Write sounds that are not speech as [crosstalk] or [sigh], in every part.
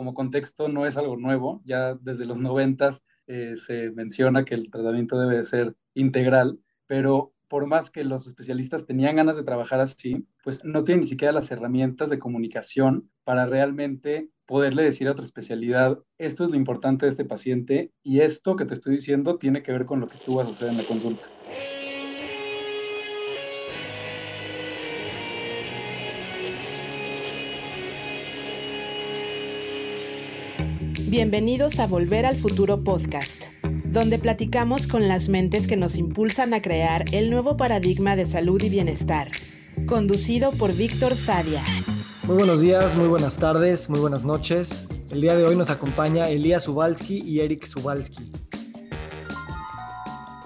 como contexto no es algo nuevo, ya desde los noventas eh, se menciona que el tratamiento debe ser integral, pero por más que los especialistas tenían ganas de trabajar así, pues no tienen ni siquiera las herramientas de comunicación para realmente poderle decir a otra especialidad, esto es lo importante de este paciente y esto que te estoy diciendo tiene que ver con lo que tú vas a hacer en la consulta. Bienvenidos a Volver al Futuro Podcast, donde platicamos con las mentes que nos impulsan a crear el nuevo paradigma de salud y bienestar. Conducido por Víctor Sadia. Muy buenos días, muy buenas tardes, muy buenas noches. El día de hoy nos acompaña Elías Subalski y Eric Subalski.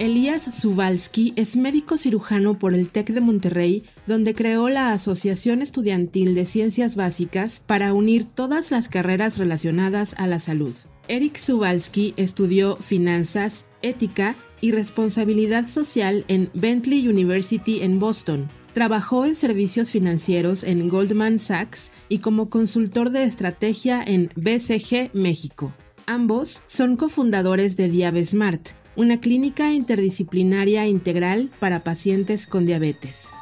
Elías Subalski es médico cirujano por el TEC de Monterrey, donde creó la Asociación Estudiantil de Ciencias Básicas para unir todas las carreras relacionadas a la salud. Eric Subalski estudió finanzas, ética y responsabilidad social en Bentley University en Boston. Trabajó en servicios financieros en Goldman Sachs y como consultor de estrategia en BCG México. Ambos son cofundadores de Diabesmart, una clínica interdisciplinaria integral para pacientes con diabetes.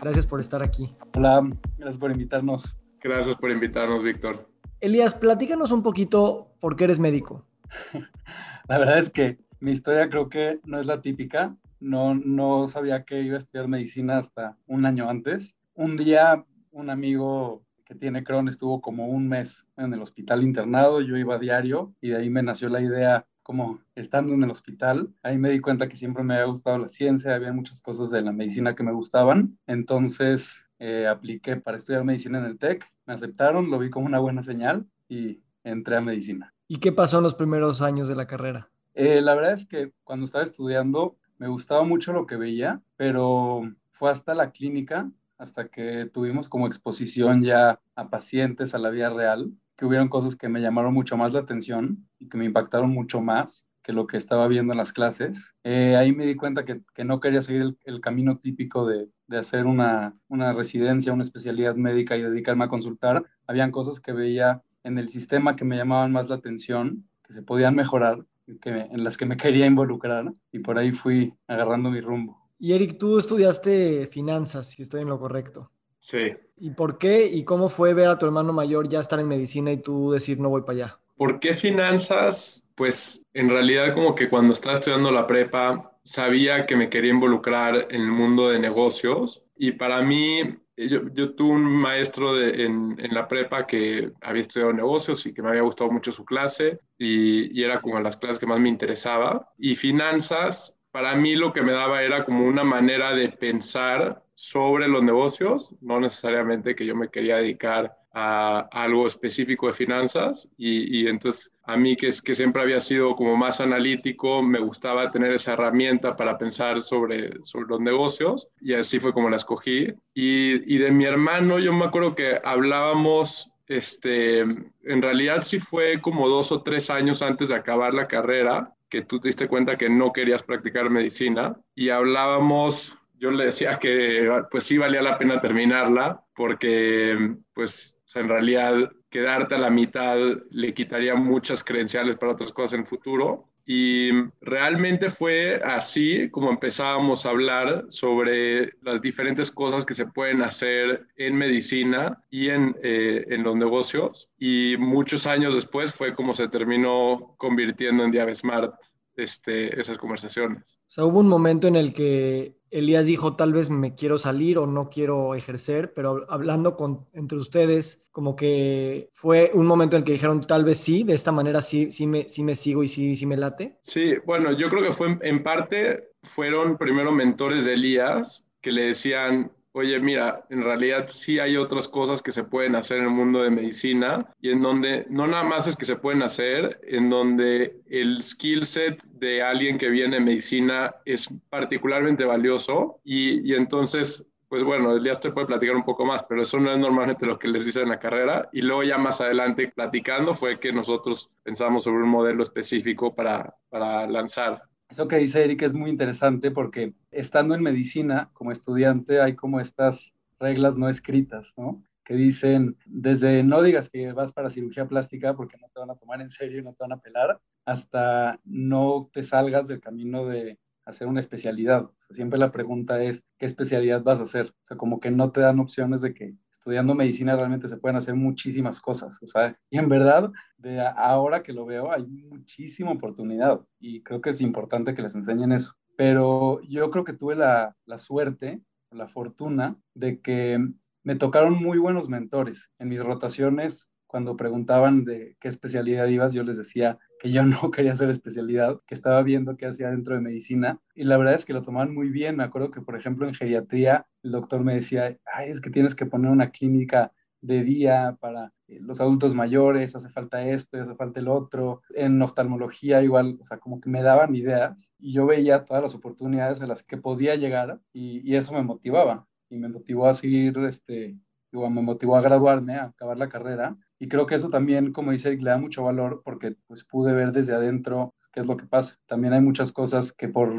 Gracias por estar aquí. Hola, gracias por invitarnos. Gracias por invitarnos, Víctor. Elías, platícanos un poquito por qué eres médico. [laughs] la verdad es que mi historia creo que no es la típica. No, no sabía que iba a estudiar medicina hasta un año antes. Un día un amigo que tiene Crohn estuvo como un mes en el hospital internado, yo iba a diario y de ahí me nació la idea como estando en el hospital, ahí me di cuenta que siempre me había gustado la ciencia, había muchas cosas de la medicina que me gustaban, entonces eh, apliqué para estudiar medicina en el TEC, me aceptaron, lo vi como una buena señal y entré a medicina. ¿Y qué pasó en los primeros años de la carrera? Eh, la verdad es que cuando estaba estudiando me gustaba mucho lo que veía, pero fue hasta la clínica hasta que tuvimos como exposición ya a pacientes a la vida real, que hubieron cosas que me llamaron mucho más la atención y que me impactaron mucho más que lo que estaba viendo en las clases. Eh, ahí me di cuenta que, que no quería seguir el, camino típico de, de hacer una, una, residencia, una especialidad médica y dedicarme a consultar. Habían cosas que veía en el sistema que me llamaban más la atención, que se podían mejorar, que, en las que me quería involucrar y por ahí fui agarrando mi rumbo. Y Eric, tú estudiaste finanzas, si estoy en lo correcto. Sí. ¿Y por qué y cómo fue ver a tu hermano mayor ya estar en medicina y tú decir no voy para allá? ¿Por qué finanzas? Pues en realidad como que cuando estaba estudiando la prepa sabía que me quería involucrar en el mundo de negocios y para mí yo, yo tuve un maestro en, en, la prepa que había estudiado negocios y que me había gustado mucho su clase y, y era como las clases que más me interesaba. Y finanzas para mí lo que me daba era como una manera de pensar sobre los negocios, no necesariamente que yo me quería dedicar a algo específico de finanzas y, entonces a mí que, es, que siempre había sido como más analítico, me gustaba tener esa herramienta para pensar sobre, sobre los negocios y así fue como la escogí. Y, y de mi hermano yo me acuerdo que hablábamos este, en realidad sí fue como dos o tres años antes de acabar la carrera que tú te diste cuenta que no querías practicar medicina y hablábamos, yo le decía que pues sí valía la pena terminarla porque pues en realidad quedarte a la mitad le quitaría muchas credenciales para otras cosas en el futuro y realmente fue así como empezábamos a hablar sobre las diferentes cosas que se pueden hacer en medicina y en, eh, en los negocios. Y muchos años después fue como se terminó convirtiendo en Diavesmart este, esas conversaciones. O sea, hubo un momento en el que Elías dijo, tal vez me quiero salir o no quiero ejercer, pero hablando con, entre ustedes, como que fue un momento en el que dijeron, tal vez sí, de esta manera sí, sí, me, sí me sigo y sí, sí me late. Sí, bueno, yo creo que fue en parte, fueron primero mentores de Elías que le decían, oye, mira, en realidad sí hay otras cosas que se pueden hacer en el mundo de medicina y en donde no nada más es que se pueden hacer, en donde el skill set de alguien que viene de medicina es particularmente valioso y, y entonces pues bueno, el día te puede platicar un poco más, pero eso no es normalmente lo que les dicen en la carrera. Y luego ya más adelante platicando fue que nosotros pensamos sobre un modelo específico para, para lanzar. Eso que dice Eric es muy interesante porque estando en medicina como estudiante hay como estas reglas no escritas, ¿no? Que dicen, desde no digas que vas para cirugía plástica porque no te van a tomar en serio y no te van a pelar, hasta no te salgas del camino de hacer una especialidad. siempre la pregunta es, ¿qué especialidad vas a hacer? O sea, como que no te dan opciones de que estudiando medicina realmente se pueden hacer muchísimas cosas. O sea, y en verdad, de ahora que lo veo, hay muchísima oportunidad y creo que es importante que les enseñen eso pero yo creo que tuve la, la suerte, la fortuna de que me tocaron muy buenos mentores. En mis rotaciones, cuando preguntaban de qué especialidad ibas, yo les decía que yo [laughs] no quería hacer especialidad, que estaba viendo qué hacía dentro de medicina. Y la verdad es que lo tomaban muy bien. Me acuerdo que, por ejemplo, en geriatría, el doctor me decía, ay, es que tienes que poner una clínica de día para eh, los adultos mayores, hace falta esto hace falta el otro. En oftalmología igual, o sea, como que me daban ideas y yo veía todas las oportunidades a las que podía llegar y, y eso me motivaba y me motivó a seguir, este, igual me motivó a graduarme, a acabar la carrera. Y creo que eso también, como dice le da mucho valor porque pues pude ver desde adentro qué es lo que pasa. También hay muchas cosas que por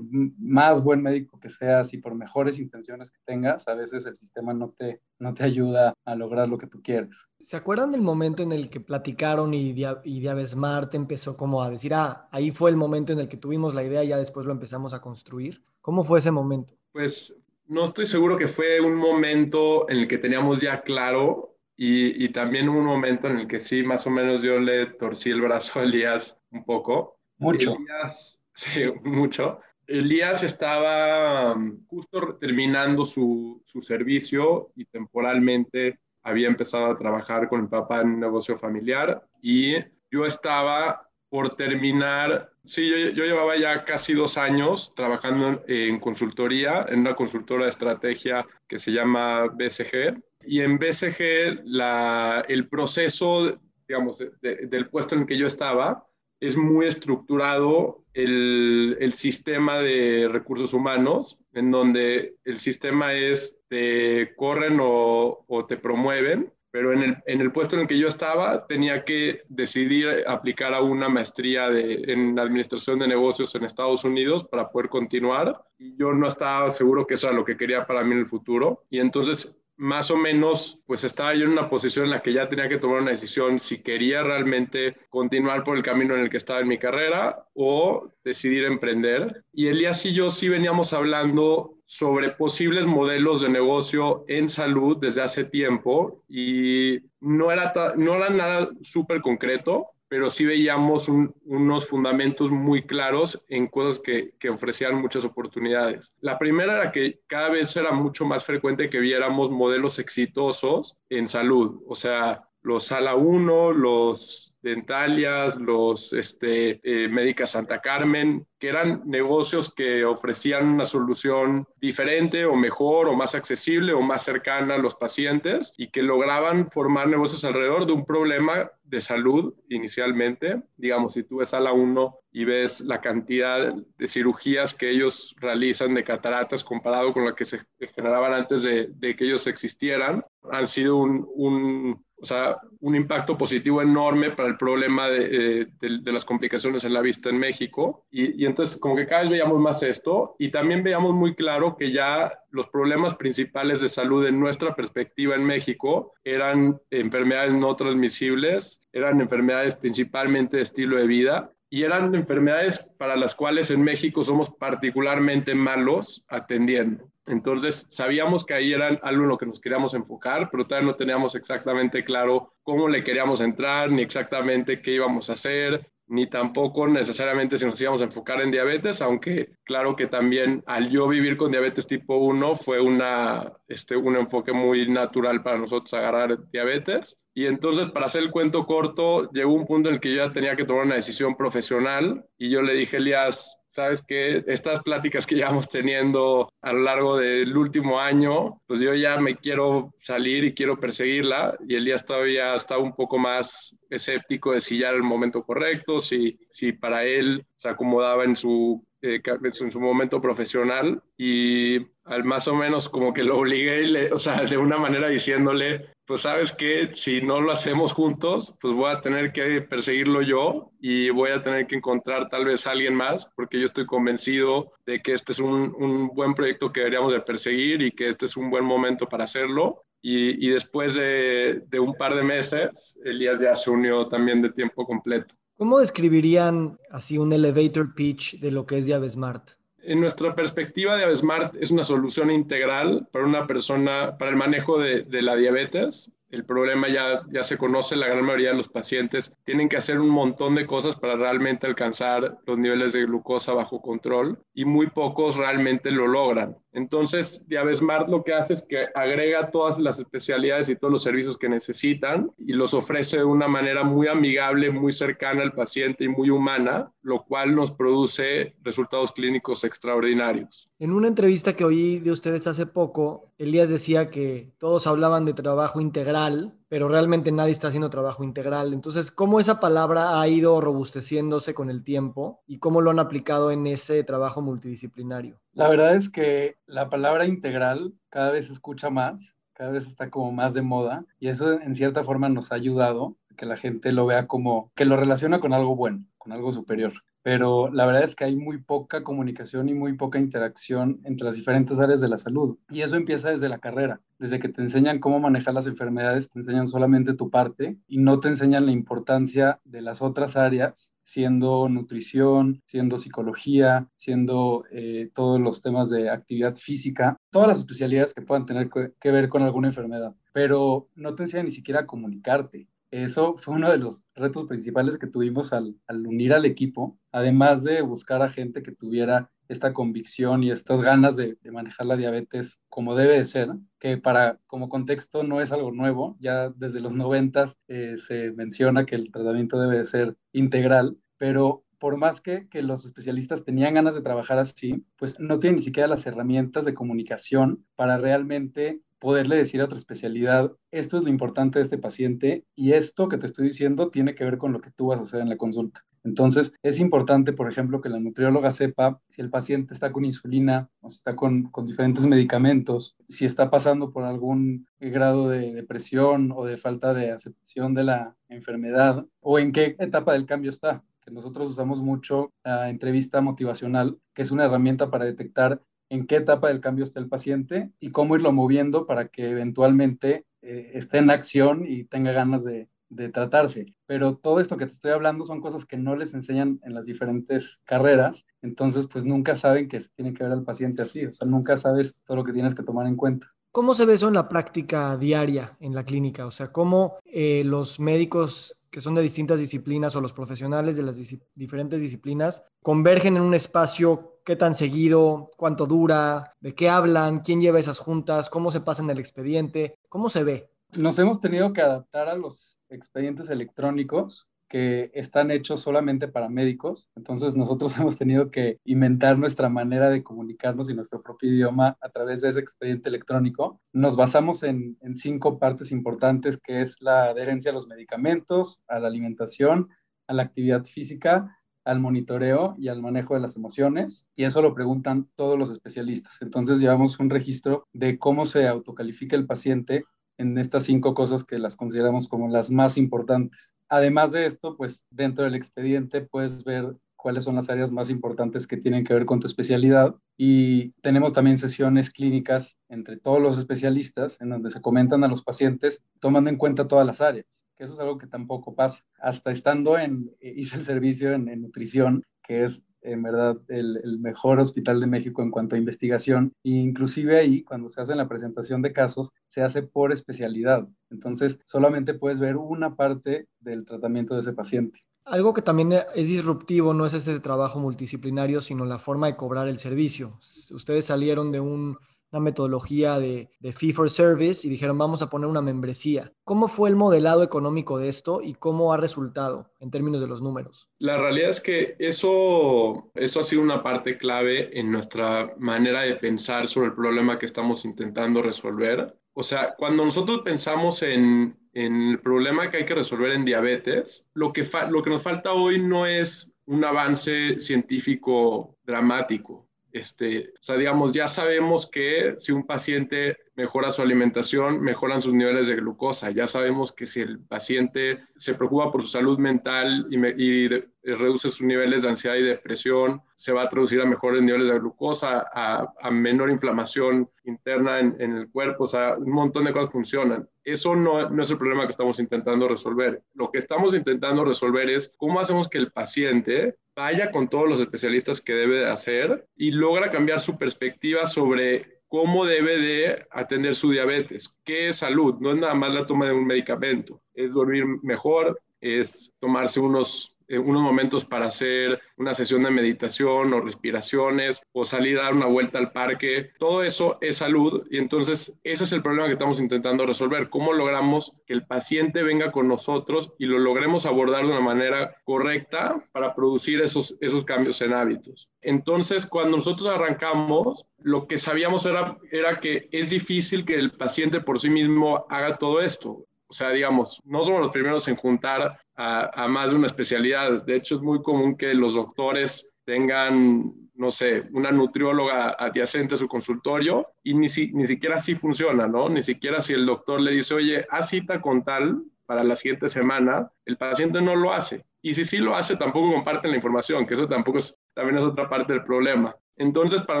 más buen médico que seas y por mejores intenciones que tengas, a veces el sistema no te, no te ayuda a lograr lo que tú quieres. ¿Se acuerdan del momento en el que platicaron y, y Diavesmart empezó como a decir, ah, ahí fue el momento en el que tuvimos la idea y ya después lo empezamos a construir? ¿Cómo fue ese momento? Pues no estoy seguro que fue un momento en el que teníamos ya claro y, y, también un momento en el que sí, más o menos yo le torcí el brazo a Elías un poco. Mucho. Elías, [laughs] sí, mucho. Elías estaba um, justo terminando su, su, servicio y temporalmente había empezado a trabajar con el papá en un negocio familiar y yo estaba por terminar, sí, yo, yo llevaba ya casi dos años trabajando en, consultoría, en una consultora de estrategia que se llama BCG. Y en BCG, la, el proceso, digamos, del puesto en el que yo estaba, es muy estructurado el, el, sistema de recursos humanos, en donde el sistema es te corren o, o te promueven, pero en el, en el, puesto en el que yo estaba tenía que decidir aplicar a una maestría de, en administración de negocios en Estados Unidos para poder continuar y yo no estaba seguro que eso era lo que quería para mí en el futuro y entonces más o menos, pues estaba yo en una posición en la que ya tenía que tomar una decisión si quería realmente continuar por el camino en el que estaba en mi carrera o decidir emprender. Y Elías y yo sí veníamos hablando sobre posibles modelos de negocio en salud desde hace tiempo y no era, no era nada súper concreto, pero sí veíamos unos fundamentos muy claros en cosas que, que, ofrecían muchas oportunidades. La primera era que cada vez era mucho más frecuente que viéramos modelos exitosos en salud, o sea, los Sala 1, los Dentalias, los este, eh, Médicas Santa Carmen, que eran negocios que ofrecían una solución diferente o mejor o más accesible o más cercana a los pacientes y que lograban formar negocios alrededor de un problema de salud inicialmente. Digamos, si tú ves a la 1 y ves la cantidad de cirugías que ellos realizan de cataratas comparado con la que se generaban antes de, de que ellos existieran, han sido un, un o sea, un impacto positivo enorme para el problema de, de, las complicaciones en la vista en México. Y, y, entonces, como que cada vez veíamos más esto y también veíamos muy claro que ya los problemas principales de salud en nuestra perspectiva en México eran enfermedades no transmisibles, eran enfermedades principalmente de estilo de vida y eran enfermedades para las cuales en México somos particularmente malos atendiendo. Entonces, sabíamos que ahí era algo en lo que nos queríamos enfocar, pero todavía no teníamos exactamente claro cómo le queríamos entrar, ni exactamente qué íbamos a hacer, ni tampoco necesariamente si nos íbamos a enfocar en diabetes, aunque claro que también al yo vivir con diabetes tipo 1 fue una, este, un enfoque muy natural para nosotros agarrar diabetes. Y entonces, para hacer el cuento corto, llegó un punto en el que yo ya tenía que tomar una decisión profesional y yo le dije, Elías, sabes que estas pláticas que llevamos teniendo a lo largo del último año, pues yo ya me quiero salir y quiero perseguirla y Elías todavía está un poco más escéptico de si ya era el momento correcto, si, si para él se acomodaba en su, eh, en su momento profesional y al más o menos como que lo obligué, o sea, de una manera diciéndole, pues sabes que si no lo hacemos juntos, pues voy a tener que perseguirlo yo y voy a tener que encontrar tal vez a alguien más, porque yo estoy convencido de que este es un, un buen proyecto que deberíamos de perseguir y que este es un buen momento para hacerlo. Y, y después de, de un par de meses, Elías ya se unió también de tiempo completo. ¿Cómo describirían así un elevator pitch de lo que es Llave Smart? En nuestra perspectiva, de Smart es una solución integral para una persona, para el manejo de, de la diabetes el problema ya, ya se conoce, la gran mayoría de los pacientes tienen que hacer un montón de cosas para realmente alcanzar los niveles de glucosa bajo control y muy pocos realmente lo logran. Entonces, Diabesmart lo que hace es que agrega todas las especialidades y todos los servicios que necesitan y los ofrece de una manera muy amigable, muy cercana al paciente y muy humana, lo cual nos produce resultados clínicos extraordinarios. En una entrevista que oí de ustedes hace poco, Elías decía que todos hablaban de trabajo integral, pero realmente nadie está haciendo trabajo integral. Entonces, ¿cómo esa palabra ha ido robusteciéndose con el tiempo y cómo lo han aplicado en ese trabajo multidisciplinario? La verdad es que la palabra integral cada vez se escucha más, cada vez está como más de moda y eso en cierta forma nos ha ayudado a que la gente lo vea como que lo relaciona con algo bueno, con algo superior pero la verdad es que hay muy poca comunicación y muy poca interacción entre las diferentes áreas de la salud. Y eso empieza desde la carrera, desde que te enseñan cómo manejar las enfermedades, te enseñan solamente tu parte y no te enseñan la importancia de las otras áreas, siendo nutrición, siendo psicología, siendo eh, todos los temas de actividad física, todas las especialidades que puedan tener que ver con alguna enfermedad, pero no te enseñan ni siquiera a comunicarte eso fue uno de los retos principales que tuvimos al, unir al equipo, además de buscar a gente que tuviera esta convicción y estas ganas de, manejar la diabetes como debe de ser, que para como contexto no es algo nuevo, ya desde los noventas eh, se menciona que el tratamiento debe de ser integral, pero por más que, que, los especialistas tenían ganas de trabajar así, pues no tienen ni siquiera las herramientas de comunicación para realmente poderle decir a otra especialidad, esto es lo importante de este paciente y esto que te estoy diciendo tiene que ver con lo que tú vas a hacer en la consulta. Entonces, es importante, por ejemplo, que la nutrióloga sepa si el paciente está con insulina o si está con, diferentes medicamentos, si está pasando por algún grado de depresión o de falta de aceptación de la enfermedad o en qué etapa del cambio está que nosotros usamos mucho la entrevista motivacional, que es una herramienta para detectar en qué etapa del cambio está el paciente y cómo irlo moviendo para que eventualmente eh, esté en acción y tenga ganas de, tratarse. Pero todo esto que te estoy hablando son cosas que no les enseñan en las diferentes carreras, entonces pues nunca saben que se tiene que ver al paciente así, o sea, nunca sabes todo lo que tienes que tomar en cuenta. ¿Cómo se ve eso en la práctica diaria en la clínica? O sea, ¿cómo eh, los médicos que son de distintas disciplinas o los profesionales de las diferentes disciplinas convergen en un espacio, qué tan seguido, cuánto dura, de qué hablan, quién lleva esas juntas, cómo se pasa en el expediente, cómo se ve. Nos hemos tenido que adaptar a los expedientes electrónicos que están hechos solamente para médicos. Entonces nosotros [laughs] hemos tenido que inventar nuestra manera de comunicarnos y nuestro propio idioma a través de ese expediente electrónico. Nos basamos en, en cinco partes importantes, que es la adherencia a los medicamentos, a la alimentación, a la actividad física, al monitoreo y al manejo de las emociones, y eso lo preguntan todos los especialistas. Entonces llevamos un registro de cómo se autocalifica el paciente en estas cinco cosas que las consideramos como las más importantes. Además de esto, pues dentro del expediente puedes ver cuáles son las áreas más importantes que tienen que ver con tu especialidad y tenemos también sesiones clínicas entre todos los especialistas en donde se comentan a los pacientes tomando en cuenta todas las áreas, que eso es algo que tampoco pasa. Hasta estando en, eh, hice el servicio en, nutrición, que es en verdad el, mejor hospital de México en cuanto a investigación. E inclusive ahí, cuando se hace la presentación de casos, se hace por especialidad. Entonces, solamente puedes ver una parte del tratamiento de ese paciente. Algo que también es disruptivo no es ese trabajo multidisciplinario, sino la forma de cobrar el servicio. Ustedes salieron de un una metodología de, fee for service y dijeron vamos a poner una membresía. ¿Cómo fue el modelado económico de esto y cómo ha resultado en términos de los números? La realidad es que eso, eso ha sido una parte clave en nuestra manera de pensar sobre el problema que estamos intentando resolver. O sea, cuando nosotros pensamos en, el problema que hay que resolver en diabetes, lo que, lo que nos falta hoy no es un avance científico dramático Este, o sea, digamos, ya sabemos que si un paciente mejora su alimentación, mejoran sus niveles de glucosa. Ya sabemos que si el paciente se preocupa por su salud mental y, reduce sus niveles de ansiedad y depresión, se va a traducir a mejores niveles de glucosa, a, menor inflamación interna en, el cuerpo, o sea, un montón de cosas funcionan. Eso no, no es el problema que estamos intentando resolver. Lo que estamos intentando resolver es cómo hacemos que el paciente vaya con todos los especialistas que debe de hacer y logra cambiar su perspectiva sobre cómo debe de atender su diabetes, qué es salud, no es nada más la toma de un medicamento, es dormir mejor, es tomarse unos eh, unos momentos para hacer una sesión de meditación o respiraciones o salir a dar una vuelta al parque. Todo eso es salud y entonces ese es el problema que estamos intentando resolver. ¿Cómo logramos que el paciente venga con nosotros y lo logremos abordar de una manera correcta para producir esos, esos cambios en hábitos? Entonces, cuando nosotros arrancamos, lo que sabíamos era, era que es difícil que el paciente por sí mismo haga todo esto. O sea, digamos, no somos los primeros en juntar a, más de una especialidad. De hecho, es muy común que los doctores tengan, no sé, una nutrióloga adyacente a su consultorio y ni, ni siquiera así funciona, ¿no? Ni siquiera si el doctor le dice, oye, haz cita con tal para la siguiente semana, el paciente no lo hace. Y si sí lo hace, tampoco comparten la información, que eso tampoco es, también es otra parte del problema. Entonces, para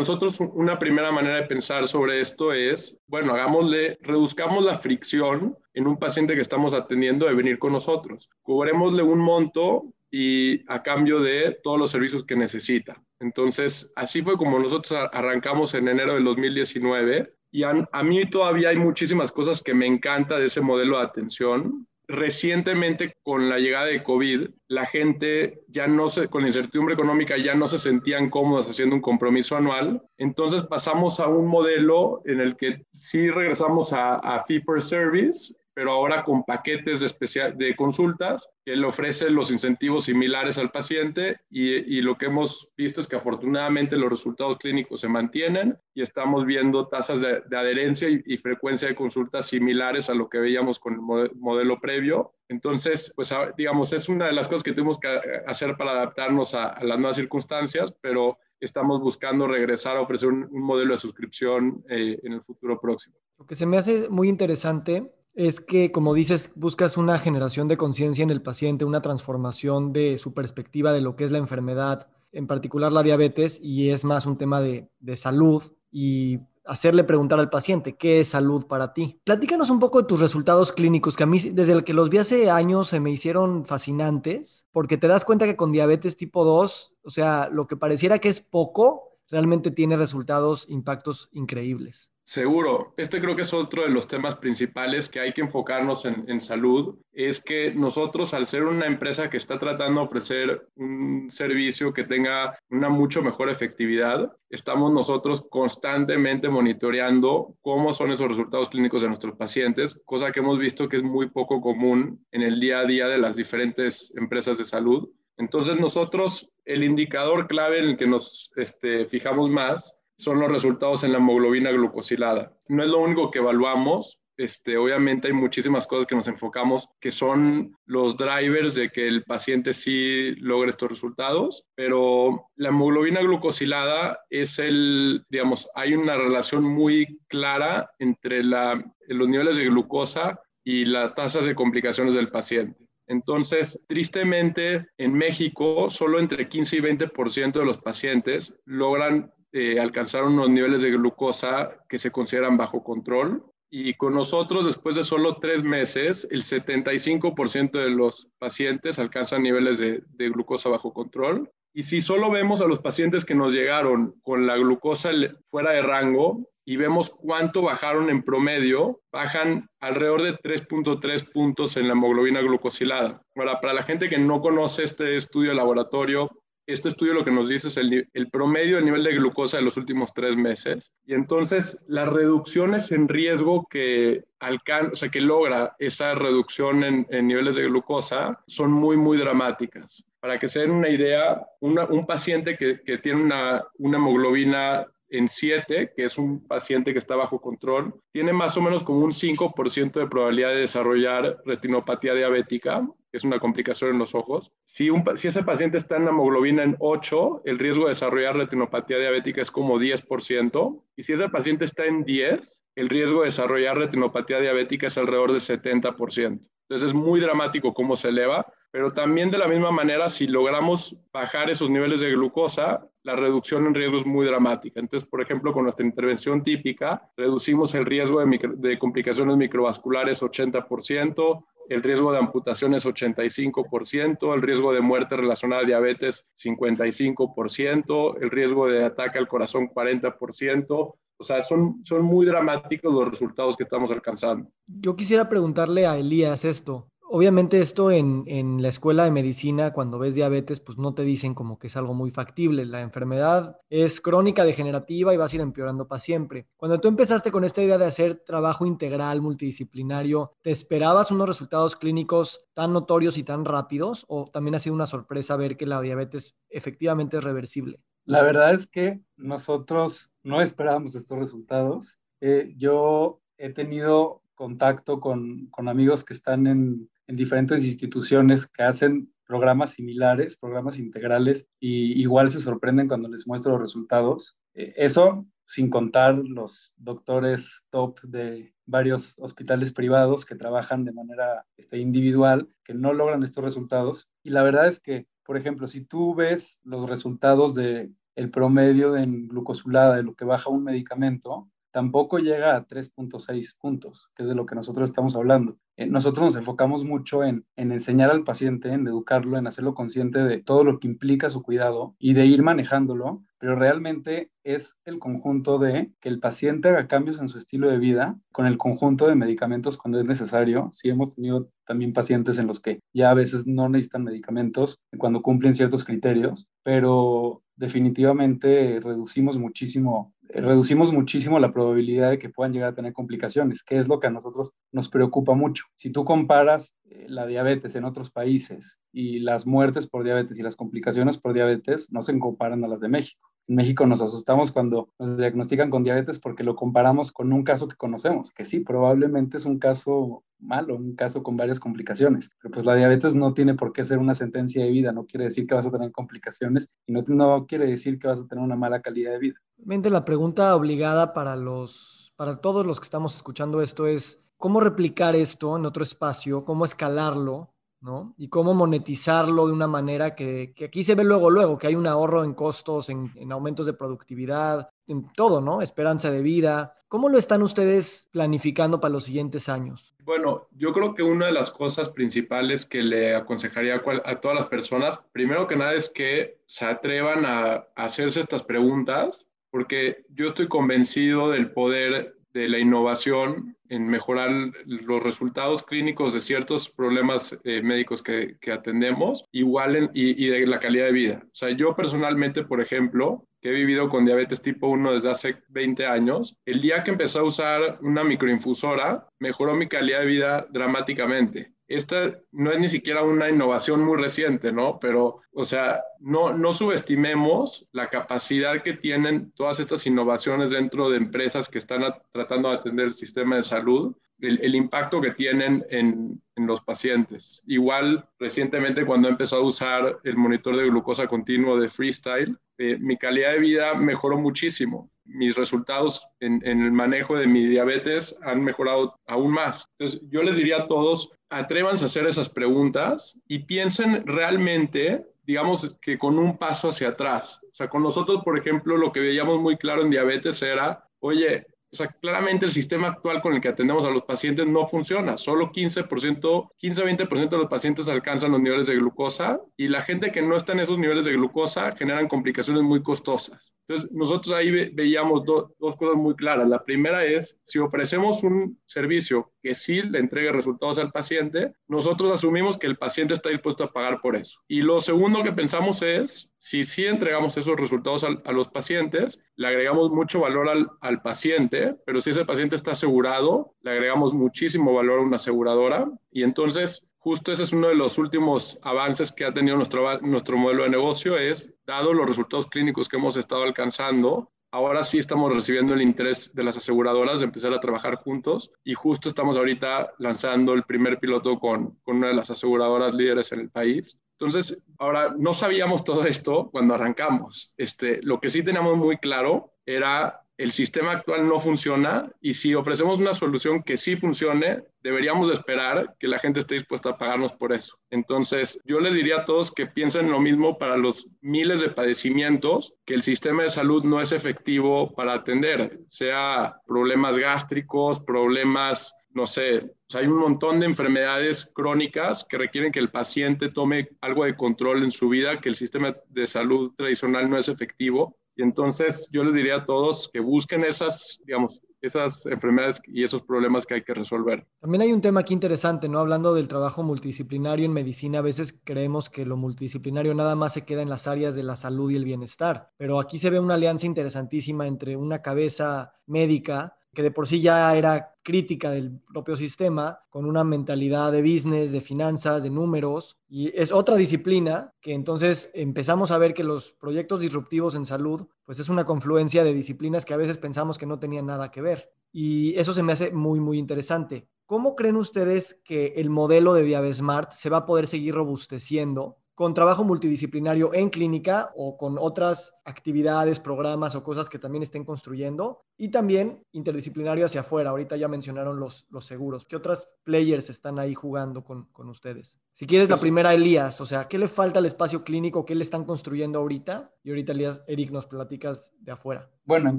nosotros una primera manera de pensar sobre esto es, bueno, hagámosle, reduzcamos la fricción en un paciente que estamos atendiendo de venir con nosotros. Cobrémosle un monto y a cambio de todos los servicios que necesita. Entonces, así fue como nosotros arrancamos en enero del 2019 y a, a mí todavía hay muchísimas cosas que me encanta de ese modelo de atención recientemente con la llegada de COVID, la gente ya no se, con la incertidumbre económica ya no se sentían cómodos haciendo un compromiso anual. Entonces pasamos a un modelo en el que sí regresamos a, a fee for service pero ahora con paquetes de, especial, de consultas que le ofrecen los incentivos similares al paciente y, lo que hemos visto es que afortunadamente los resultados clínicos se mantienen y estamos viendo tasas de, adherencia y, frecuencia de consultas similares a lo que veíamos con el modelo previo. Entonces, pues digamos, es una de las cosas que tenemos que hacer para adaptarnos a, las nuevas circunstancias, pero estamos buscando regresar a ofrecer un, modelo de suscripción eh, en el futuro próximo. Lo que se me hace muy interesante es que, como dices, buscas una generación de conciencia en el paciente, una transformación de su perspectiva de lo que es la enfermedad, en particular la diabetes, y es más un tema de, salud y hacerle preguntar al paciente, ¿qué es salud para ti? Platícanos un poco de tus resultados clínicos, que a mí desde el que los vi hace años se me hicieron fascinantes, porque te das cuenta que con diabetes tipo 2, o sea, lo que pareciera que es poco, realmente tiene resultados, impactos increíbles. Seguro, este creo que es otro de los temas principales que hay que enfocarnos en, salud, es que nosotros al ser una empresa que está tratando de ofrecer un servicio que tenga una mucho mejor efectividad, estamos nosotros constantemente monitoreando cómo son esos resultados clínicos de nuestros pacientes, cosa que hemos visto que es muy poco común en el día a día de las diferentes empresas de salud. Entonces nosotros, el indicador clave en el que nos este, fijamos más son los resultados en la hemoglobina glucosilada. No es lo único que evaluamos, este, obviamente hay muchísimas cosas que nos enfocamos que son los drivers de que el paciente sí logre estos resultados, pero la hemoglobina glucosilada es el, digamos, hay una relación muy clara entre la, los niveles de glucosa y las tasas de complicaciones del paciente. Entonces, tristemente, en México, solo entre 15 y 20% de los pacientes logran eh, alcanzaron unos niveles de glucosa que se consideran bajo control. Y con nosotros, después de solo tres meses, el 75% de los pacientes alcanzan niveles de, glucosa bajo control. Y si solo vemos a los pacientes que nos llegaron con la glucosa fuera de rango y vemos cuánto bajaron en promedio, bajan alrededor de 3.3 puntos en la hemoglobina glucosilada. Ahora, para la gente que no conoce este estudio de laboratorio, este estudio lo que nos dice es el, promedio del nivel de glucosa de los últimos tres meses. Y entonces las reducciones en riesgo que, alcan que logra esa reducción en, niveles de glucosa son muy, muy dramáticas. Para que se den una idea, un paciente que, tiene una, una hemoglobina en 7, que es un paciente que está bajo control, tiene más o menos como un 5% de probabilidad de desarrollar retinopatía diabética que es una complicación en los ojos. Si, un, si ese paciente está en hemoglobina en 8, el riesgo de desarrollar retinopatía diabética es como 10%. Y si ese paciente está en 10, el riesgo de desarrollar retinopatía diabética es alrededor de 70%. Entonces es muy dramático cómo se eleva, pero también de la misma manera, si logramos bajar esos niveles de glucosa, la reducción en riesgo es muy dramática. Entonces, por ejemplo, con nuestra intervención típica, reducimos el riesgo de, de complicaciones microvasculares 80%, el riesgo de amputación es 85%, el riesgo de muerte relacionada a diabetes 55%, el riesgo de ataque al corazón 40%. O sea, son, son muy dramáticos los resultados que estamos alcanzando. Yo quisiera preguntarle a Elías esto. Obviamente esto en, en, la escuela de medicina, cuando ves diabetes, pues no te dicen como que es algo muy factible. La enfermedad es crónica, degenerativa y vas a ir empeorando para siempre. Cuando tú empezaste con esta idea de hacer trabajo integral, multidisciplinario, ¿te esperabas unos resultados clínicos tan notorios y tan rápidos? ¿O también ha sido una sorpresa ver que la diabetes efectivamente es reversible? La verdad es que nosotros no esperábamos estos resultados. Eh, yo he tenido contacto con, con amigos que están en en diferentes instituciones que hacen programas similares, programas integrales, y igual se sorprenden cuando les muestro los resultados. Eh, eso sin contar los doctores top de varios hospitales privados que trabajan de manera este, individual, que no logran estos resultados. Y la verdad es que, por ejemplo, si tú ves los resultados de el promedio en glucosulada de lo que baja un medicamento, tampoco llega a 3.6 puntos, que es de lo que nosotros estamos hablando. Eh, nosotros nos enfocamos mucho en, en, enseñar al paciente, en educarlo, en hacerlo consciente de todo lo que implica su cuidado y de ir manejándolo, pero realmente es el conjunto de que el paciente haga cambios en su estilo de vida con el conjunto de medicamentos cuando es necesario. Sí hemos tenido también pacientes en los que ya a veces no necesitan medicamentos cuando cumplen ciertos criterios, pero definitivamente reducimos muchísimo reducimos muchísimo la probabilidad de que puedan llegar a tener complicaciones, que es lo que a nosotros nos preocupa mucho. Si tú comparas eh, la diabetes en otros países y las muertes por diabetes y las complicaciones por diabetes, no se comparan a las de México. En México nos asustamos cuando nos diagnostican con diabetes porque lo comparamos con un caso que conocemos, que sí, probablemente es un caso malo, un caso con varias complicaciones, pero pues la diabetes no tiene por qué ser una sentencia de vida, no quiere decir que vas a tener complicaciones y no, no quiere decir que vas a tener una mala calidad de vida. La pregunta obligada para, los, para todos los que estamos escuchando esto es, ¿cómo replicar esto en otro espacio? ¿Cómo escalarlo? ¿No? Y cómo monetizarlo de una manera que, aquí se ve luego, luego, que hay un ahorro en costos, en, aumentos de productividad, en todo, ¿no? Esperanza de vida. ¿Cómo lo están ustedes planificando para los siguientes años? Bueno, yo creo que una de las cosas principales que le aconsejaría a todas las personas, primero que nada, es que se atrevan a hacerse estas preguntas, porque yo estoy convencido del poder de la innovación en mejorar los resultados clínicos de ciertos problemas eh, médicos que, atendemos, igual y, y, de la calidad de vida. O sea, yo personalmente, por ejemplo, que he vivido con diabetes tipo 1 desde hace 20 años, el día que empecé a usar una microinfusora, mejoró mi calidad de vida dramáticamente esta no es ni siquiera una innovación muy reciente, ¿no? Pero, o sea, no, no subestimemos la capacidad que tienen todas estas innovaciones dentro de empresas que están tratando de atender el sistema de salud, el, impacto que tienen en, en, los pacientes. Igual, recientemente cuando empezó a usar el monitor de glucosa continuo de Freestyle, eh, mi calidad de vida mejoró muchísimo mis resultados en, el manejo de mi diabetes han mejorado aún más. Entonces, yo les diría a todos, atrévanse a hacer esas preguntas y piensen realmente, digamos, que con un paso hacia atrás. O sea, con nosotros, por ejemplo, lo que veíamos muy claro en diabetes era, oye, o sea, claramente el sistema actual con el que atendemos a los pacientes no funciona. Solo 15%, 15-20% de los pacientes alcanzan los niveles de glucosa y la gente que no está en esos niveles de glucosa generan complicaciones muy costosas. Entonces, nosotros ahí veíamos dos cosas muy claras. La primera es, si ofrecemos un servicio que sí le entregue resultados al paciente, nosotros asumimos que el paciente está dispuesto a pagar por eso. Y lo segundo que pensamos es, si sí entregamos esos resultados a, los pacientes, le agregamos mucho valor al, al, paciente, pero si ese paciente está asegurado, le agregamos muchísimo valor a una aseguradora. Y entonces, justo ese es uno de los últimos avances que ha tenido nuestro, nuestro modelo de negocio, es, dado los resultados clínicos que hemos estado alcanzando, ahora sí estamos recibiendo el interés de las aseguradoras de empezar a trabajar juntos y justo estamos ahorita lanzando el primer piloto con, con una de las aseguradoras líderes en el país. Entonces, ahora no sabíamos todo esto cuando arrancamos. Este, lo que sí teníamos muy claro era el sistema actual no funciona y si ofrecemos una solución que sí funcione, deberíamos esperar que la gente esté dispuesta a pagarnos por eso. Entonces, yo les diría a todos que piensen lo mismo para los miles de padecimientos que el sistema de salud no es efectivo para atender, sea problemas gástricos, problemas no sé, hay un montón de enfermedades crónicas que requieren que el paciente tome algo de control en su vida, que el sistema de salud tradicional no es efectivo. Y entonces yo les diría a todos que busquen esas, digamos, esas enfermedades y esos problemas que hay que resolver. También hay un tema aquí interesante, ¿no? Hablando del trabajo multidisciplinario en medicina, a veces creemos que lo multidisciplinario nada más se queda en las áreas de la salud y el bienestar, pero aquí se ve una alianza interesantísima entre una cabeza médica que de por sí ya era crítica del propio sistema, con una mentalidad de business, de finanzas, de números, y es otra disciplina que entonces empezamos a ver que los proyectos disruptivos en salud, pues es una confluencia de disciplinas que a veces pensamos que no tenían nada que ver. Y eso se me hace muy, muy interesante. ¿Cómo creen ustedes que el modelo de Diabesmart se va a poder seguir robusteciendo con trabajo multidisciplinario en clínica o con otras actividades, programas o cosas que también estén construyendo y también interdisciplinario hacia afuera. Ahorita ya mencionaron los, los seguros. ¿Qué otras players están ahí jugando con, con ustedes? Si quieres la pues primera, Elías, o sea, ¿qué le falta al espacio clínico? ¿Qué le están construyendo ahorita? Y ahorita, Elías, Eric, nos platicas de afuera. Bueno, en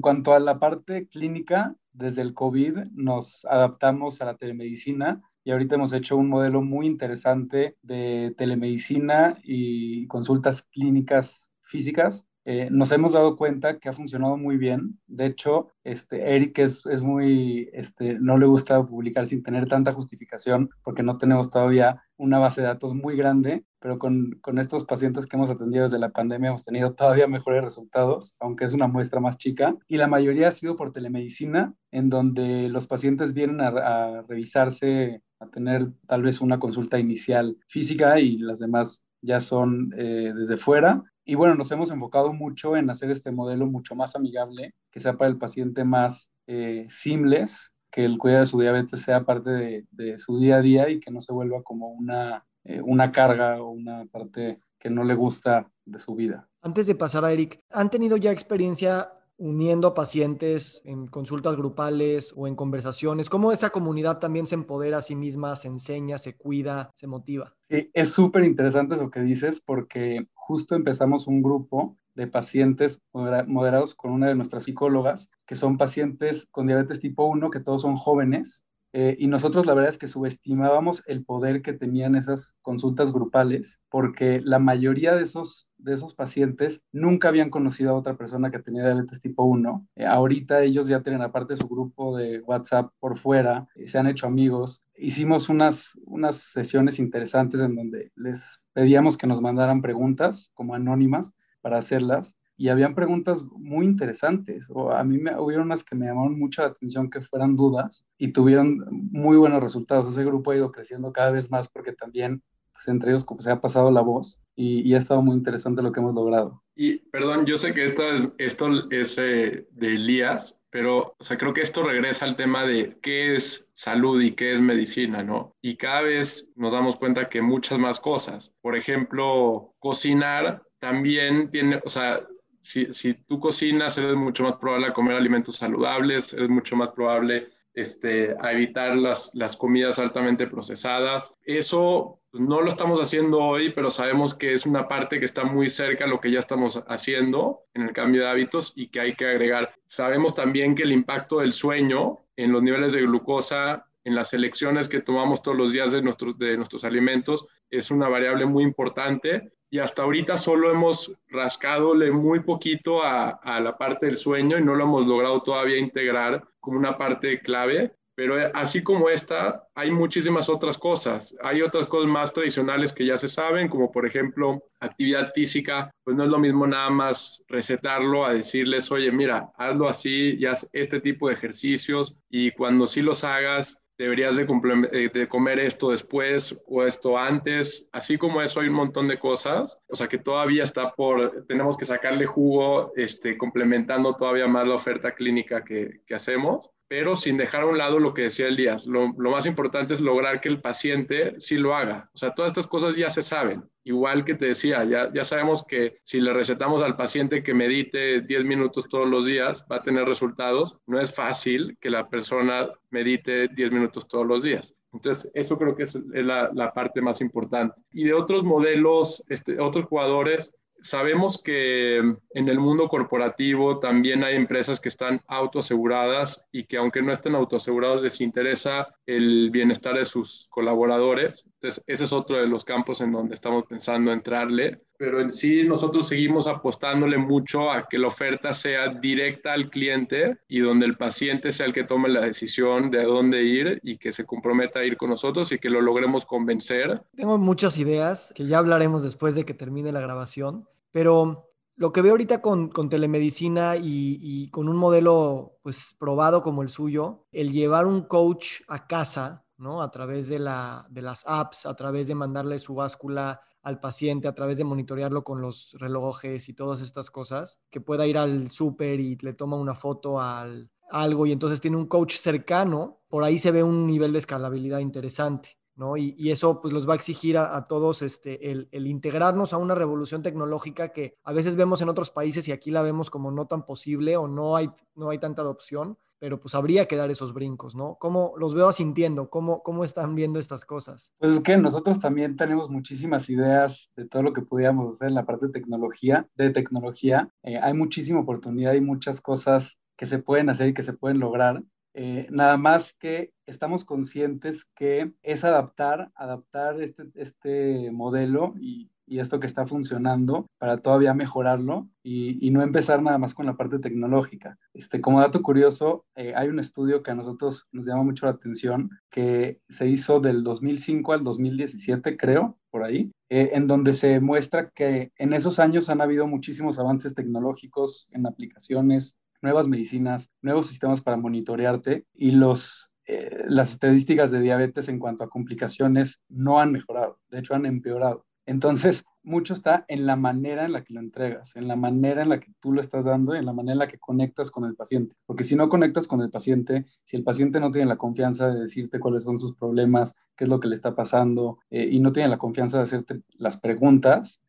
cuanto a la parte clínica, desde el COVID nos adaptamos a la telemedicina y ahorita hemos hecho un modelo muy interesante de telemedicina y consultas clínicas físicas. Eh, nos hemos dado cuenta que ha funcionado muy bien. De hecho, este, Eric es, es muy, este, no le gusta publicar sin tener tanta justificación porque no tenemos todavía una base de datos muy grande, pero con, con estos pacientes que hemos atendido desde la pandemia hemos tenido todavía mejores resultados, aunque es una muestra más chica. Y la mayoría ha sido por telemedicina, en donde los pacientes vienen a, revisarse a tener tal vez una consulta inicial física y las demás ya son eh, desde fuera. Y bueno, nos hemos enfocado mucho en hacer este modelo mucho más amigable, que sea para el paciente más eh, simples, que el cuidado de su diabetes sea parte de, de, su día a día y que no se vuelva como una, eh, una carga o una parte que no le gusta de su vida. Antes de pasar a Eric, ¿han tenido ya experiencia uniendo a pacientes en consultas grupales o en conversaciones? ¿Cómo esa comunidad también se empodera a sí misma, se enseña, se cuida, se motiva? Sí, es súper interesante eso que dices porque justo empezamos un grupo de pacientes moderados con una de nuestras psicólogas, que son pacientes con diabetes tipo 1, que todos son jóvenes, eh, y nosotros la verdad es que subestimábamos el poder que tenían esas consultas grupales, porque la mayoría de esos, de esos pacientes nunca habían conocido a otra persona que tenía diabetes tipo 1. Eh, ahorita ellos ya tienen aparte su grupo de WhatsApp por fuera, eh, se han hecho amigos. Hicimos unas, unas sesiones interesantes en donde les pedíamos que nos mandaran preguntas como anónimas para hacerlas y habían preguntas muy interesantes. O a mí me hubieron unas que me llamaron mucho la atención que fueran dudas y tuvieron muy buenos resultados. Ese grupo ha ido creciendo cada vez más porque también pues, entre ellos se ha pasado la voz y, y, ha estado muy interesante lo que hemos logrado. Y perdón, yo sé que esto es, esto es eh, de Elías, pero o sea, creo que esto regresa al tema de qué es salud y qué es medicina, ¿no? Y cada vez nos damos cuenta que muchas más cosas. Por ejemplo, cocinar también tiene, o sea, si, si, tú cocinas, eres mucho más probable a comer alimentos saludables, eres mucho más probable este, a evitar las, las comidas altamente procesadas. Eso pues, no lo estamos haciendo hoy, pero sabemos que es una parte que está muy cerca a lo que ya estamos haciendo en el cambio de hábitos y que hay que agregar. Sabemos también que el impacto del sueño en los niveles de glucosa en las elecciones que tomamos todos los días de, nuestros de nuestros alimentos es una variable muy importante y hasta ahorita solo hemos rascadole muy poquito a, a, la parte del sueño y no lo hemos logrado todavía integrar como una parte clave. Pero así como esta, hay muchísimas otras cosas. Hay otras cosas más tradicionales que ya se saben, como por ejemplo actividad física. Pues no es lo mismo nada más recetarlo a decirles, oye, mira, hazlo así y haz este tipo de ejercicios y cuando sí los hagas, deberías de, eh, de, comer esto después o esto antes, así como eso hay un montón de cosas, o sea que todavía está por, tenemos que sacarle jugo, este, complementando todavía más la oferta clínica que, que hacemos pero sin dejar a un lado lo que decía Elías. Lo, lo, más importante es lograr que el paciente sí lo haga. O sea, todas estas cosas ya se saben. Igual que te decía, ya, ya sabemos que si le recetamos al paciente que medite 10 minutos todos los días, va a tener resultados. No es fácil que la persona medite 10 minutos todos los días. Entonces, eso creo que es, la, parte más importante. Y de otros modelos, este, otros jugadores, Sabemos que en el mundo corporativo también hay empresas que están autoaseguradas y que aunque no estén autoasegurados les interesa el bienestar de sus colaboradores. Entonces, ese es otro de los campos en donde estamos pensando entrarle. Pero en sí nosotros seguimos apostándole mucho a que la oferta sea directa al cliente y donde el paciente sea el que tome la decisión de dónde ir y que se comprometa a ir con nosotros y que lo logremos convencer. Tengo muchas ideas que ya hablaremos después de que termine la grabación pero lo que veo ahorita con, telemedicina y, con un modelo pues probado como el suyo, el llevar un coach a casa, ¿no? A través de, la, de las apps, a través de mandarle su báscula al paciente, a través de monitorearlo con los relojes y todas estas cosas, que pueda ir al súper y le toma una foto al algo y entonces tiene un coach cercano, por ahí se ve un nivel de escalabilidad interesante. ¿No? Y, eso pues los va a exigir a, todos este, el, integrarnos a una revolución tecnológica que a veces vemos en otros países y aquí la vemos como no tan posible o no hay, no hay tanta adopción, pero pues habría que dar esos brincos, ¿no? ¿Cómo los veo sintiendo? ¿Cómo, cómo están viendo estas cosas? Pues es que nosotros también tenemos muchísimas ideas de todo lo que podíamos hacer en la parte de tecnología. De tecnología. Eh, hay muchísima oportunidad y muchas cosas que se pueden hacer y que se pueden lograr. Eh, nada más que estamos conscientes que es adaptar, adaptar este, este modelo y, esto que está funcionando para todavía mejorarlo y, y, no empezar nada más con la parte tecnológica. Este, como dato curioso, eh, hay un estudio que a nosotros nos llama mucho la atención que se hizo del 2005 al 2017, creo, por ahí, eh, en donde se muestra que en esos años han habido muchísimos avances tecnológicos en aplicaciones nuevas medicinas, nuevos sistemas para monitorearte y los, eh, las estadísticas de diabetes en cuanto a complicaciones no han mejorado, de hecho han empeorado. Entonces, mucho está en la manera en la que lo entregas, en la manera en la que tú lo estás dando, en la manera en la que conectas con el paciente. Porque si no conectas con el paciente, si el paciente no tiene la confianza de decirte cuáles son sus problemas, qué es lo que le está pasando, eh, y no tiene la confianza de hacerte las preguntas,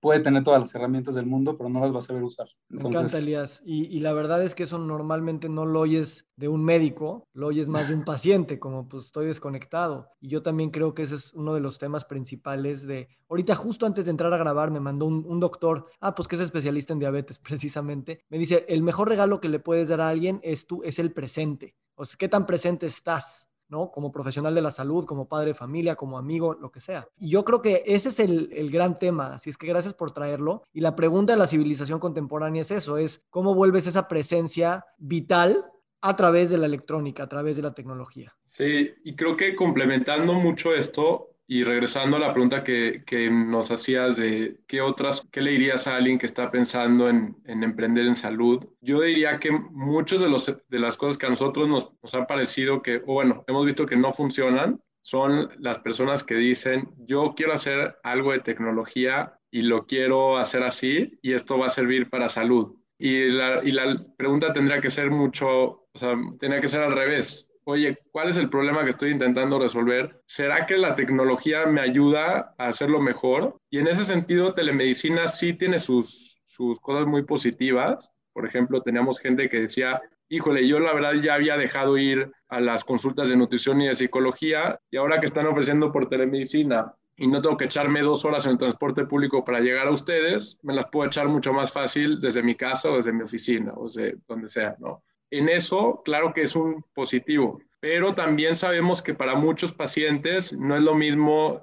puede tener todas las herramientas del mundo, pero no las va a saber usar. Me encanta, Elías. Y, la verdad es que eso normalmente no lo oyes de un médico, lo oyes más de un paciente, como pues estoy desconectado. Y yo también creo que ese es uno de los temas principales de... Ahorita justo antes de entrar a grabar me mandó un, doctor, ah, pues que es especialista en diabetes [laughs] precisamente, me dice, el mejor regalo que le puedes dar a alguien es, tú, es el presente. O sea, ¿qué tan presente estás? ¿No? Como profesional de la salud, como padre de familia, como amigo, lo que sea. Y yo creo que ese es el, el, gran tema, así es que gracias por traerlo. Y la pregunta de la civilización contemporánea es eso, es cómo vuelves esa presencia vital a través de la electrónica, a través de la tecnología. Sí, y creo que complementando mucho esto, y regresando a la pregunta que, que, nos hacías de qué otras, qué le dirías a alguien que está pensando en, en emprender en salud, yo diría que muchas de, los, de las cosas que a nosotros nos, nos han parecido que, o bueno, hemos visto que no funcionan, son las personas que dicen, yo quiero hacer algo de tecnología y lo quiero hacer así y esto va a servir para salud. Y la, y la pregunta tendría que ser mucho, o sea, tendría que ser al revés oye, ¿cuál es el problema que estoy intentando resolver? ¿Será que la tecnología me ayuda a hacerlo mejor? Y en ese sentido, telemedicina sí tiene sus, sus cosas muy positivas. Por ejemplo, teníamos gente que decía, híjole, yo la verdad ya había dejado ir a las consultas de nutrición y de psicología y ahora que están ofreciendo por telemedicina y no tengo que echarme dos horas en el transporte público para llegar a ustedes, me las puedo echar mucho más fácil desde mi casa o desde mi oficina o desde donde sea, ¿no? En eso, claro que es un positivo, pero también sabemos que para muchos pacientes no es lo mismo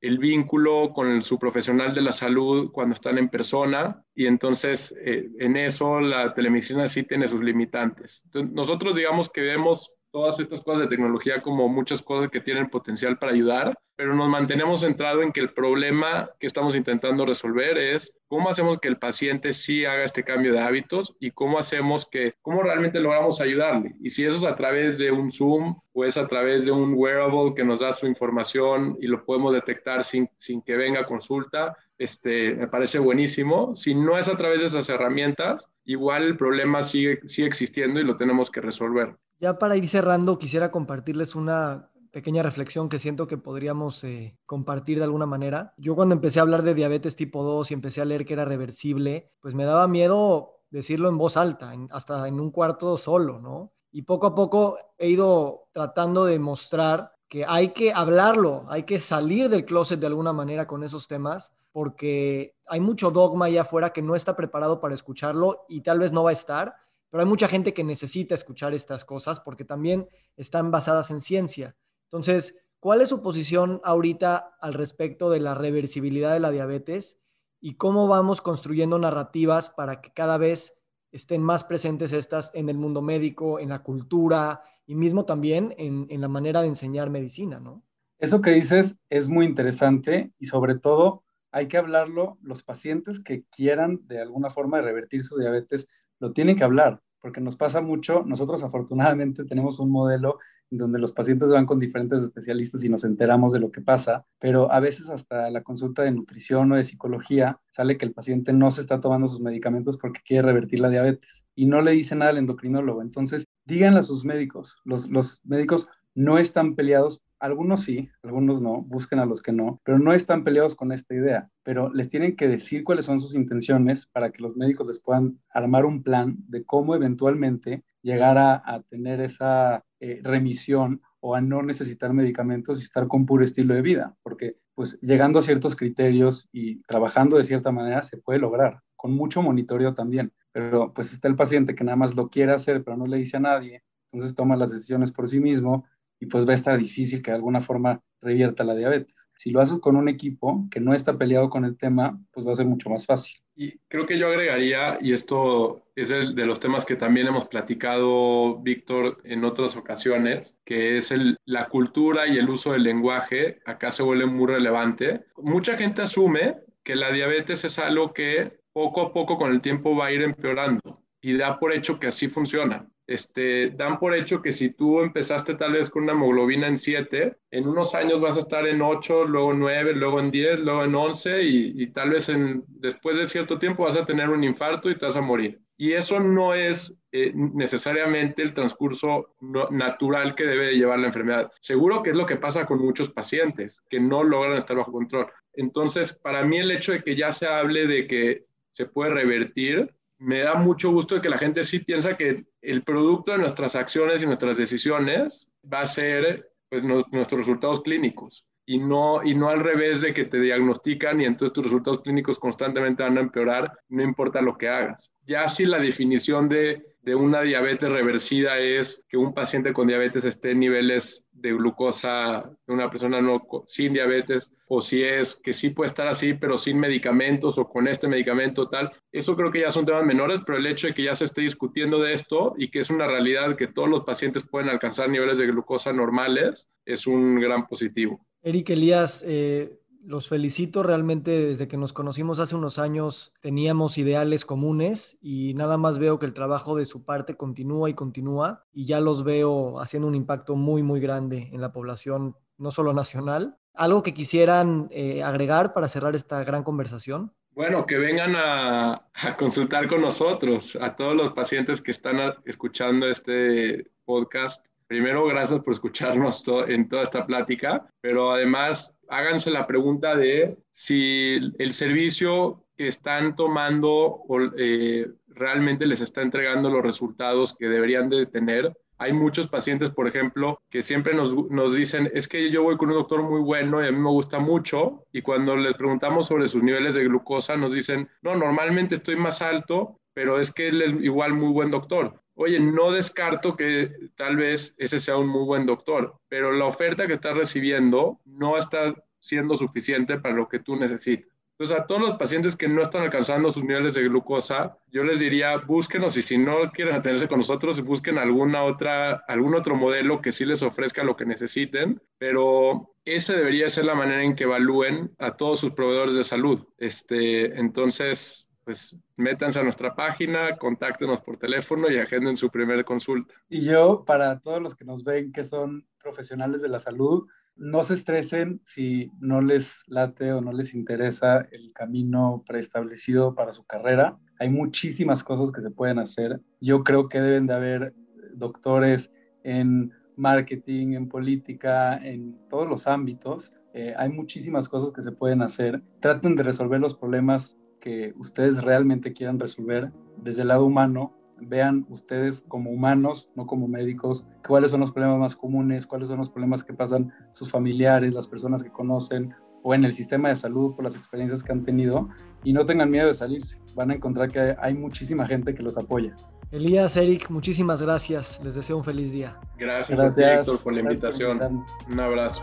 el vínculo con su profesional de la salud cuando están en persona y entonces eh, en eso la telemedicina sí tiene sus limitantes. nosotros digamos que vemos todas estas cosas de tecnología como muchas cosas que tienen potencial para ayudar, pero nos mantenemos centrados en que el problema que estamos intentando resolver es cómo hacemos que el paciente sí haga este cambio de hábitos y cómo hacemos que, cómo realmente logramos ayudarle. Y si eso es a través de un Zoom o es a través de un wearable que nos da su información y lo podemos detectar sin, sin que venga consulta, este, me parece buenísimo. Si no es a través de esas herramientas, igual el problema sigue, sigue existiendo y lo tenemos que resolver. Ya para ir cerrando, quisiera compartirles una pequeña reflexión que siento que podríamos eh, compartir de alguna manera. Yo cuando empecé a hablar de diabetes tipo 2 y empecé a leer que era reversible, pues me daba miedo decirlo en voz alta, hasta en un cuarto solo, ¿no? Y poco a poco he ido tratando de mostrar que hay que hablarlo, hay que salir del closet de alguna manera con esos temas, porque hay mucho dogma allá afuera que no está preparado para escucharlo y tal vez no va a estar, pero hay mucha gente que necesita escuchar estas cosas porque también están basadas en ciencia. Entonces, ¿cuál es su posición ahorita al respecto de la reversibilidad de la diabetes y cómo vamos construyendo narrativas para que cada vez estén más presentes estas en el mundo médico, en la cultura y mismo también en, la manera de enseñar medicina, ¿no? Eso que dices es muy interesante y sobre todo hay que hablarlo, los pacientes que quieran de alguna forma revertir su diabetes, lo tienen que hablar, porque nos pasa mucho, nosotros afortunadamente [laughs] tenemos un modelo donde los pacientes van con diferentes especialistas y nos enteramos de lo que pasa, pero a veces hasta la consulta de nutrición o de psicología sale que el paciente no se está tomando sus medicamentos porque quiere revertir la diabetes y no le dice nada al endocrinólogo. Entonces, díganle a sus médicos, los, los médicos no están peleados, algunos sí, algunos no, busquen a los que no, pero no están peleados con esta idea, pero les tienen que decir cuáles son sus intenciones para que los médicos les puedan armar un plan de cómo eventualmente llegar a, tener esa eh, remisión o a no necesitar medicamentos y estar con puro estilo de vida, porque pues llegando a ciertos criterios y trabajando de cierta manera se puede lograr, con mucho monitoreo también, pero pues está el paciente que nada más lo quiere hacer pero no le dice a nadie, entonces toma las decisiones por sí mismo y pues va a estar difícil que de alguna forma revierta la diabetes. Si lo haces con un equipo que no está peleado con el tema, pues va a ser mucho más fácil. Y creo que yo agregaría, y esto es el de los temas que también hemos platicado, Víctor, en otras ocasiones, que es el, la cultura y el uso del lenguaje, acá se vuelve muy relevante. Mucha gente asume que la diabetes es algo que poco a poco con el tiempo va a ir empeorando y da por hecho que así funciona este, dan por hecho que si tú empezaste tal vez con una hemoglobina en 7, en unos años vas a estar en 8, luego en 9, luego en 10, luego en 11 y, tal vez después de cierto tiempo vas a tener un infarto y te vas a morir. Y eso no es eh, necesariamente el transcurso natural que debe llevar la enfermedad. Seguro que es lo que pasa con muchos pacientes que no logran estar bajo control. Entonces, para mí el hecho de que ya se hable de que se puede revertir me da mucho gusto que la gente sí piensa que el producto de nuestras acciones y nuestras decisiones va a ser pues, nuestros resultados clínicos y no, y no al revés de que te diagnostican y entonces tus resultados clínicos constantemente van a empeorar, no importa lo que hagas. Ya si la definición de de una diabetes reversida es que un paciente con diabetes esté en niveles de glucosa de una persona no, sin diabetes, o si es que sí puede estar así, pero sin medicamentos o con este medicamento tal. Eso creo que ya son temas menores, pero el hecho de que ya se esté discutiendo de esto y que es una realidad que todos los pacientes pueden alcanzar niveles de glucosa normales es un gran positivo. Eric Elías, eh, los felicito realmente desde que nos conocimos hace unos años teníamos ideales comunes y nada más veo que el trabajo de su parte continúa y continúa y ya los veo haciendo un impacto muy muy grande en la población no solo nacional. ¿Algo que quisieran eh, agregar para cerrar esta gran conversación? Bueno, que vengan a, a, consultar con nosotros, a todos los pacientes que están escuchando este podcast. Primero, gracias por escucharnos en toda esta plática, pero además háganse la pregunta de si el servicio que están tomando eh, realmente les está entregando los resultados que deberían de tener. Hay muchos pacientes, por ejemplo, que siempre nos, nos, dicen, es que yo voy con un doctor muy bueno y a mí me gusta mucho, y cuando les preguntamos sobre sus niveles de glucosa, nos dicen, no, normalmente estoy más alto, pero es que él es igual muy buen doctor oye, no descarto que tal vez ese sea un muy buen doctor, pero la oferta que estás recibiendo no está siendo suficiente para lo que tú necesitas. Entonces, a todos los pacientes que no están alcanzando sus niveles de glucosa, yo les diría, búsquenos y si no quieren atenderse con nosotros, busquen alguna otra, algún otro modelo que sí les ofrezca lo que necesiten, pero esa debería ser la manera en que evalúen a todos sus proveedores de salud. Este, entonces, pues métanse a nuestra página, contáctenos por teléfono y agenden su primera consulta. Y yo, para todos los que nos ven que son profesionales de la salud, no se estresen si no les late o no les interesa el camino preestablecido para su carrera. Hay muchísimas cosas que se pueden hacer. Yo creo que deben de haber doctores en marketing, en política, en todos los ámbitos. Eh, hay muchísimas cosas que se pueden hacer. Traten de resolver los problemas que ustedes realmente quieran resolver desde el lado humano vean ustedes como humanos, no como médicos, cuáles son los problemas más comunes, cuáles son los problemas que pasan sus familiares, las personas que conocen o en el sistema de salud por las experiencias que han tenido y no tengan miedo de salirse. Van a encontrar que hay muchísima gente que los apoya. Elías, Eric, muchísimas gracias. Les deseo un feliz día. Gracias, gracias Héctor, por la invitación. un abrazo.